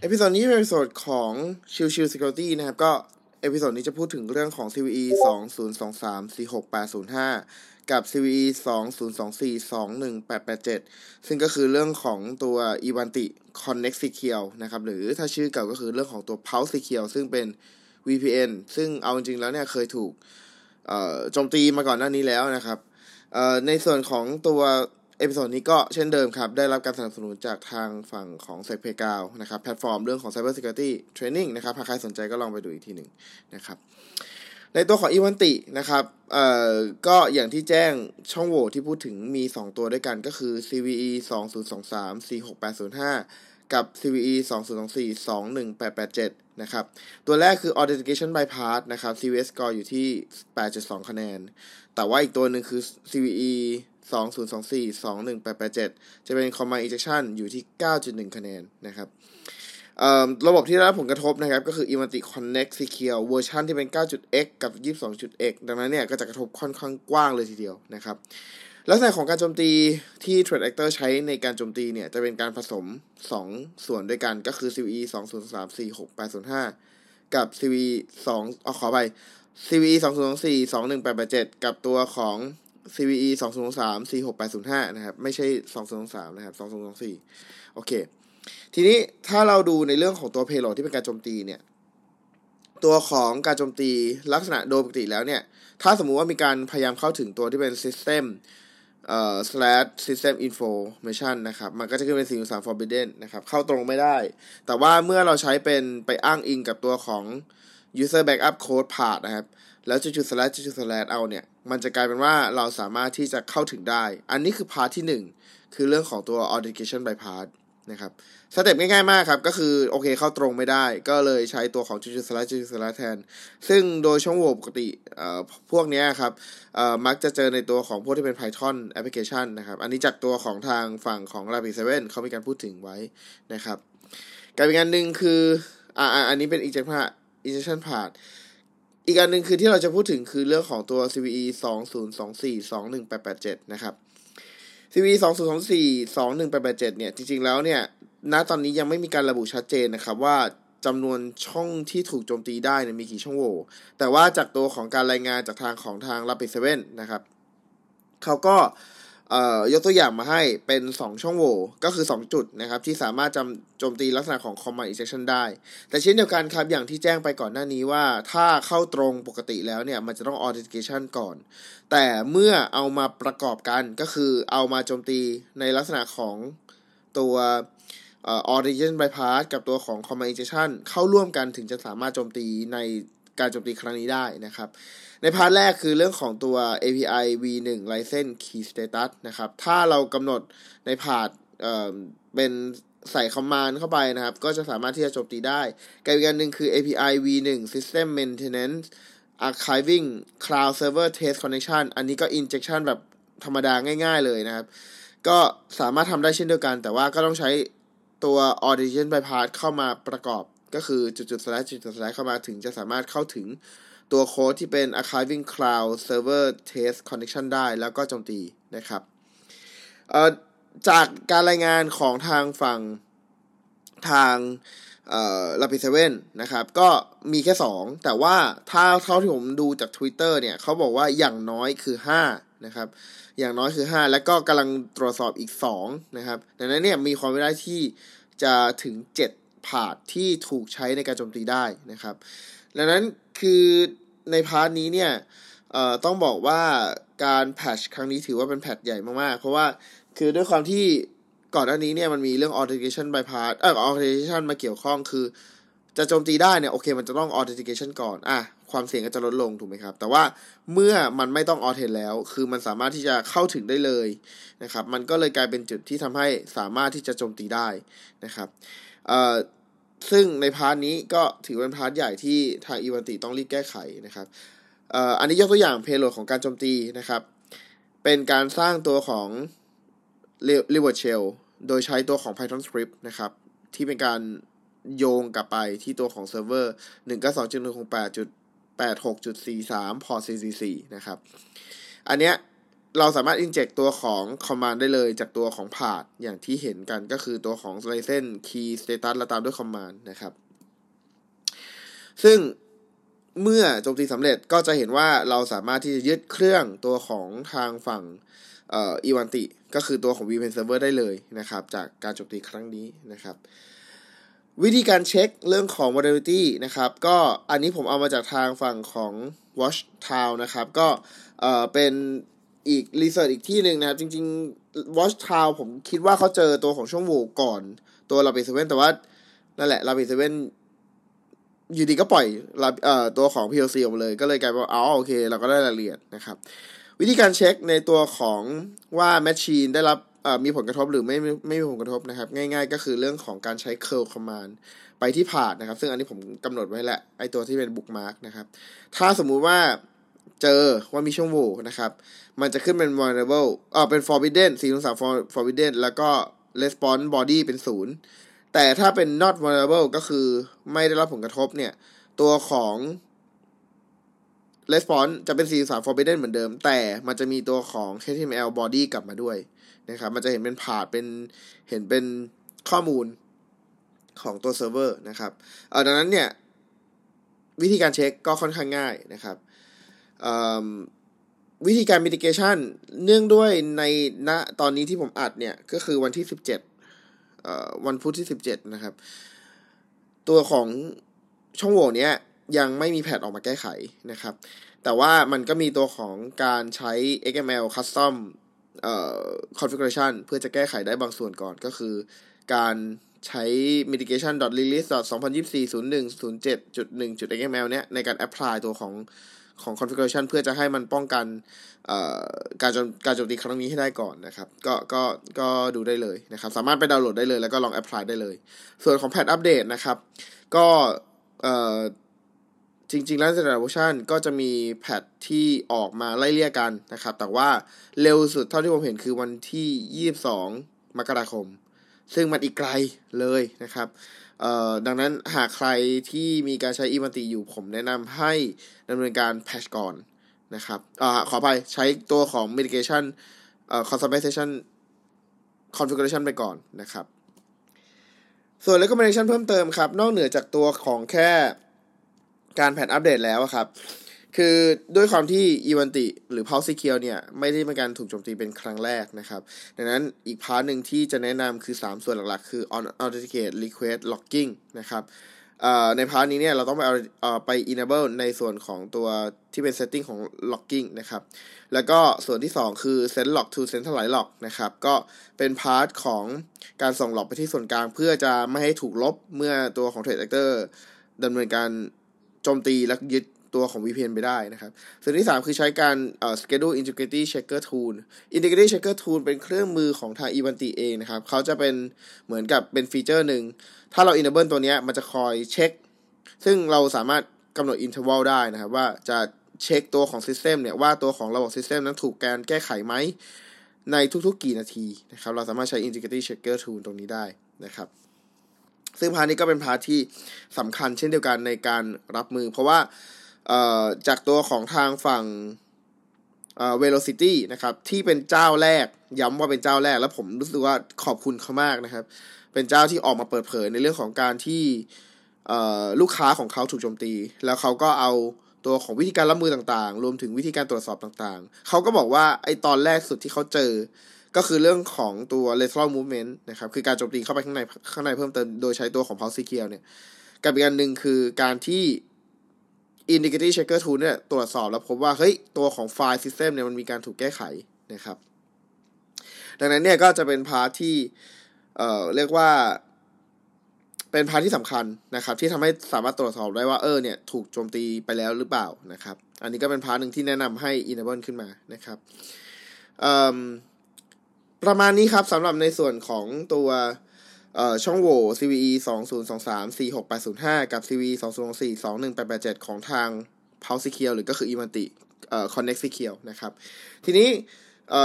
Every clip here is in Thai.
episode นี้เป็น episode ของ Chill Chill Security นะครับ ก็ episode นี้จะพูดถึงเรื่องของ CVE 2023 46805 กับ CVE 2024 21887 ซึ่งก็คือเรื่องของตัว e v a n t i Connect Secure นะครับ หรือถ้าชื่อเก่าก็คือเรื่องของตัว Pulse Secure ซึ่งเป็น VPN ซึ่งเอาจริงๆแล้วเนี่ยเคยถูกโจมตีมาก่อนหน้านี้แล้วนะครับในส่วนของตัว episode นี้ก็เช่นเดิมครับ ได้รับการสนับสนุนจากทางฝั่งของเซฟเพกาวนะครับแพลตฟอร์มเรื่องของ Cyber Security Training นะครับหากใครสนใจก็ลองไปดูอีกทีหนึ่งนะครับ ในตัวของ Ivanti นะครับเอ่อก็อย่างที่แจ้งช่องโหว่ที่พูดถึงมี 2 ตัวด้วยกันก็คือ CVE 2023 46805 กับ CVE 2024 21887 นะครับ ตัวแรกคือ Authentication Bypass นะครับ CVSS score อยู่ที่ 8.2 คะแนน แต่ว่าอีกตัวหนึ่งคือ CVE 2024 21887 จะเป็น Command Injection อยู่ที่ 9.1 คะแนนนะครับระบบที่ได้รับผลกระทบนะครับ ก็คือ i m a t i Connect Secure เวอร์ชันที่เป็น 9.x กับ 22.x ดังนั้นเนี่ย ก็จะกระทบค่อนข้างกว้างเลยทีเดียวนะครับลักษณะของการโจมตีที่ Threat Actor ใช้ในการโจมตีเนี่ย จะเป็นการผสม 2 ส่วนด้วยกันก็คือ CVE 20346805 กับ CVE 2เอขอไป CVE 2024 21887 กับตัวของ CVE 2 0 3 46805 นะครับ ไม่ใช่ 2 0 3 นะครับ 2024 โอเค ทีนี้ถ้าเราดูในเรื่องของตัว payload ที่เป็นการโจมตีเนี่ย ตัวของการโจมตีลักษณะโดยปกติแล้วเนี่ย ถ้าสมมุติว่ามีการพยายามเข้าถึงตัวที่เป็น system เอ่อ slash system information นะครับ มันก็จะขึ้นเป็น4 3 forbidden นะครับ เข้าตรงไม่ได้ แต่ว่าเมื่อเราใช้เป็นไปอ้างอิงกับตัวของ user backup code part นะครับ แล้วจุด slash จุด slash เอาเนี่ย มันจะกลายเป็นว่าเราสามารถที่จะเข้าถึงได้ อันนี้คือพาร์ทที่ 1 คือเรื่องของตัว authentication by pass นะครับสเต็ปง่ายๆมากครับ ก็คือโอเคเข้าตรงไม่ได้ ก็เลยใช้ตัวของจุดๆสลัดจุดสลัดแทน ซึ่งโดยช่องโหว่ปกติพวกนี้ครับมักจะเจอในตัวของพวกที่เป็น Python application นะครับ อันนี้จากตัวของทางฝั่งของ Rapid 7เขามีการพูดถึงไว้นะครับการเป็นงานหนึ่งคืออ่าอันนี้เป็น injection injection part อีกอันหนึ่งคือที่เราจะพูดถึงคือเรื่องของตัว CVE 2024 21887 นะครับ CVE 2024 21887 เนี่ย จริงๆ แล้วเนี่ย ณ ตอนนี้ยังไม่มีการระบุชัดเจนนะครับว่าจำนวนช่องที่ถูกโจมตีได้เนี่ยมีกี่ช่องโหว่ แต่ว่าจากตัวของการรายงานจากทางของทาง Rapid 7นะครับ เขาก็ ยกตัวอย่างมาให้เป็น 2 ช่องโหว่ก็คือ 2 จุดนะครับที่สามารถจำโจมตีลักษณะของ command injection ได้ แต่เช่นเดียวกันครับอย่างที่แจ้งไปก่อนหน้านี้ว่าถ้าเข้าตรงปกติแล้วเนี่ยมันจะต้อง authentication ก่อน แต่เมื่อเอามาประกอบกันก็คือเอามาโจมตีในลักษณะของตัว authentication bypass กับตัวของ command injection เข้าร่วมกันถึงจะสามารถโจมตีใน การโจมตีครั้งนี้ได้นะครับ ใน path แรกคือเรื่องของตัว API v1 license key status นะครับ ถ้าเรากำหนดใน path เอ่อเป็นใส่ command เข้าไปนะครับ ก็จะสามารถที่จะโจมตีได้กับอีกอันหนึ่งคือ API v1 system maintenance archiving cloud server test connection อันนี้ก็ injection แบบธรรมดาง่ายๆเลยนะครับ ก็สามารถทำได้เช่นเดียวกัน แต่ว่าก็ต้องใช้ตัว authentication bypass เข้ามาประกอบ ก็คือจุดๆ slash จุดๆ slash เข้ามาถึงจะสามารถเข้าถึงตัวโค้ดที่เป็น archiving cloud server test connection ได้แล้วก็โจมตีนะครับจากการรายงานของทางฝั่งทางลาปิเซเว่นนะครับ ก็มีแค่ 2 แต่ว่าถ้าเท่าที่ผมดูจาก Twitter เนี่ยเขาบอกว่าอย่างน้อยคือ 5 นะครับ อย่างน้อยคือ 5 แล้วก็กำลังตรวจสอบอีก 2 นะครับ ดังนั้นเนี่ยมีความเป็นได้ที่จะถึง 7 ผาดที่ถูกใช้ในการโจมตีได้นะครับ ดังนั้นคือในพาร์ทนี้เนี่ยต้องบอกว่าการแพชครั้งนี้ถือว่าเป็นแพทใหญ่มากๆ เพราะว่าคือด้วยความที่ก่อนหน้านี้เนี่ยมันมีเรื่อง authentication bypass เอ่อ authentication มาเกี่ยวข้องคือ จะโจมตีได้เนี่ยโอเคมันจะต้อง authentication ก่อนอะความเสี่ยงก็จะลดลงถูกไหมครับ แต่ว่าเมื่อมันไม่ต้อง authent แล้ว คือมันสามารถที่จะเข้าถึงได้เลยนะครับ มันก็เลยกลายเป็นจุดที่ทำให้สามารถที่จะโจมตีได้นะครับ ซึ่งใน part นี้ก็ถือเป็น part ใหญ่ที่ทาง Ivanti ต้องรีบแก้ไขนะครับอันนี้ยกตัวอย่าง payload ของการโจมตีนะครับ เป็นการสร้างตัวของ reverse shell โดยใช้ตัวของ Python script นะครับ ที่เป็นการโยงกลับไปที่ตัวของเซิร์ฟเวอร์192.168.86.43 port 44 นะครับ อันเนี้ย เราสามารถ inject ตัวของ command ได้เลยจากตัวของ path อย่างที่เห็นกันก็คือตัวของ license key status แล้วตามด้วย command นะครับ ซึ่งเมื่อโจมตีสำเร็จก็จะเห็นว่าเราสามารถที่จะยึดเครื่องตัวของทางฝั่งอีวันติก็คือตัวของ VPN Server ได้เลยนะครับ จากการโจมตีครั้งนี้นะครับ วิธีการเช็คเรื่องของ vulnerability นะครับ ก็อันนี้ผมเอามาจากทางฝั่งของ Watch Town นะครับ ก็เป็น อีกรีเสิร์ชอีกที่หนึ่งนะครับ จริง ๆ Watch Town ผมคิดว่าเขาเจอตัวของช่วงโหว่ก่อน ตัวเราไปเซเว่นแต่ว่านั่นแหละเราไปเซเว่นอยู่ดีก็ปล่อยเอ่อตัวของ PLC ออกมาเลย ก็เลยกลายเป็นอ๋อโอเค เราก็ได้รายละเอียดนะครับ วิธีการเช็คในตัวของว่าแมชชีนได้รับมีผลกระทบหรือไม่ไม่มีผลกระทบนะครับ ง่ายๆ ก็คือเรื่องของการใช้ curl command ไปที่ผ่านนะครับ ซึ่งอันนี้ผมกำหนดไว้แหละไอตัวที่เป็น bookmark นะครับ ถ้าสมมุติว่า เจอว่ามีช่องโหว่นะครับ มันจะขึ้นเป็น vulnerable เออเป็น forbidden 403 forbidden แล้วก็ response body เป็นศูนย์แต่ถ้าเป็น not vulnerable ก็คือไม่ได้รับผลกระทบเนี่ย ตัวของ response จะเป็น43 forbidden เหมือนเดิม แต่มันจะมีตัวของ HTML body กลับมาด้วยนะครับ มันจะเห็นเป็นผาดเป็นเห็นเป็นข้อมูลของตัวเซิร์ฟเวอร์นะครับ เออดังนั้นเนี่ย วิธีการเช็คก็ค่อนข้างง่ายนะครับ วิธีการ mitigation เนื่องด้วยในณตอนนี้ที่ผมอัดเนี่ย ก็คือวันที่17วันพุธที่17นะครับ ตัวของช่องโหว่เนี้ยยังไม่มี patch ออกมาแก้ไขนะครับ แต่ว่ามันก็มีตัวของการใช้ XML custom เอ่อ configuration เพื่อจะแก้ไขได้บางส่วนก่อนก็คือการใช้ mitigation release 2024 01 07.1.xml เนี้ยในการ apply ตัวของ ของ configuration เพื่อจะให้มันป้องกันการการโจมตีครั้งนี้ให้ได้ก่อนนะครับ ก็ก็ก็ดูได้เลยนะครับ สามารถไปดาวน์โหลดได้เลยแล้วก็ลอง apply ได้เลย ส่วนของแพทอัปเดตนะครับ ก็จริงๆแล้วแต่ละเวอร์ชันก็จะมีแพทที่ออกมาไล่เลี่ยกันนะครับ แต่ว่าเร็วสุดเท่าที่ผมเห็นคือวันที่ 22 มกราคม ซึ่งมันอีกไกลเลยนะครับดังนั้นหากใครที่มีการใช้อีวันติอยู่ผมแนะนำให้ดำเนินการแพชก่อนนะครับอขอไปใช้ตัวของ mitigation เอ่อ conservation configuration ไปก่อนนะครับ ส่วน recommendation เพิ่มเติมครับ นอกเหนือจากตัวของแค่การ patch อัปเดตแล้วครับ คือด้วยความที่ Ivanti หรือ Pulse Secure เนี่ยไม่ได้เป็นการถูกโจมตีเป็นครั้งแรกนะครับ ดังนั้นอีก part หนึ่งที่จะแนะนำคือ 3 ส่วนหลักๆ คือ authenticate request logging นะครับใน part นี้เนี่ยเราต้องไปเอาไป enable ในส่วนของตัวที่เป็น setting ของ logging นะครับ แล้วก็ส่วนที่ 2 คือ send log to centralized log นะครับ ก็เป็น part ของการส่ง log ไปที่ส่วนกลาง เพื่อจะไม่ให้ถูกลบเมื่อตัวของ threat actor ดำเนินการโจมตีและยึด ตัวของ VPN ไปได้นะครับ ส่วนที่ 3 คือใช้การเอ่อ schedule integrity checker tool integrity checker tool เป็นเครื่องมือของทาง Ivanti เองนะครับ เขาจะเป็นเหมือนกับเป็นฟีเจอร์หนึ่ง ถ้าเรา enable ตัวนี้มันจะคอยเช็ค ซึ่งเราสามารถกำหนด interval ได้นะครับ ว่าจะเช็คตัวของ system เนี่ย ว่าตัวของระบบ system นั้นถูกการแก้ไขไหม ในทุกๆกี่นาทีนะครับ เราสามารถใช้ integrity checker tool ตรงนี้ได้นะครับซึ่ง part นี้ก็เป็น part ที่สำคัญเช่นเดียวกันในการรับมือ เพราะว่า จากตัวของทางฝั่ง Volexity นะครับ ที่เป็นเจ้าแรกย้ำว่าเป็นเจ้าแรก แล้วผมรู้สึกว่าขอบคุณเขามากนะครับ เป็นเจ้าที่ออกมาเปิดเผยในเรื่องของการที่ลูกค้าของเขาถูกโจมตี แล้วเขาก็เอาตัวของวิธีการรับมือต่างๆ รวมถึงวิธีการตรวจสอบต่างๆ เขาก็บอกว่าไอ้ตอนแรกสุดที่เขาเจอ ก็คือเรื่องของตัว lateral movement นะครับ คือการโจมตีเข้าไปข้างในข้างในเพิ่มเติมโดยใช้ตัวของ pulse secure เนี่ย กับอีกอันหนึ่งคือการที่ indicator checker tool เนี่ยตรวจสอบแล้วพบว่าเฮ้ยตัวของไฟล์ system เนี่ยมันมีการถูกแก้ไขนะครับ ดังนั้นเนี่ยก็จะเป็น part ที่เอ่อเรียกว่าเป็น part ที่สำคัญนะครับ ที่ทำให้สามารถตรวจสอบได้ว่าเออเนี่ยถูกโจมตีไปแล้วหรือเปล่านะครับ อันนี้ก็เป็น part หนึ่งที่แนะนำให้ enable ขึ้นมานะครับประมาณนี้ครับสำหรับในส่วนของตัว ช่องโหว่ CVE 2023 46805 กับ CVE 2024 21887 ของทาง Pulse Secure หรือก็คือ Ivanti Connect Secure นะครับ ทีนี้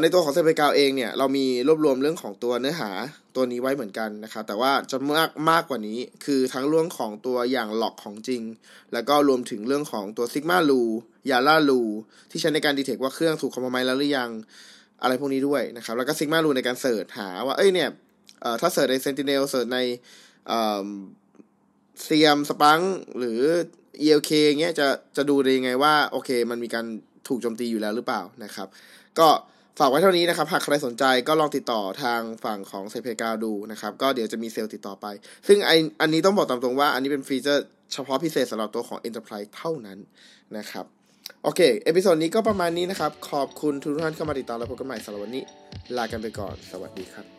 ในตัวของเซเปกาวเองเนี่ย เรามีรวบรวมเรื่องของตัวเนื้อหาตัวนี้ไว้เหมือนกันนะครับ แต่ว่าจะมากมากกว่านี้คือทั้งเรื่องของตัวอย่าง log ของจริง แล้วก็รวมถึงเรื่องของตัว Sigma Rule Yara Rule ที่ใช้ในการ detect ว่าเครื่องถูกคอมไมแล้วหรือยังอะไรพวกนี้ด้วยนะครับ แล้วก็ Sigma Rule ในการ search หาว่าเอ้ยเนี่ย ถ้า search ใน Sentinel search ใน SIEM Splunk หรือ ELK เงี้ยจะจะดูได้ยังไงว่า โอเค มันมีการถูกโจมตีอยู่แล้วหรือเปล่านะครับ ก็ฝากไว้เท่านี้นะครับ หากใครสนใจก็ลองติดต่อทางฝั่งของเซเพกาดูนะครับ ก็เดี๋ยวจะมีเซลล์ติดต่อไป ซึ่งไอ้อันนี้ต้องบอกตามตรงว่าอันนี้เป็นฟีเจอร์เฉพาะพิเศษสำหรับตัวของ Enterprise เท่านั้นนะครับ โอเค episode นี้ก็ประมาณนี้นะครับ ขอบคุณทุกท่านเข้ามาติดตามและพบกันใหม่สำหรับวันนี้ ลากันไปก่อน สวัสดีครับ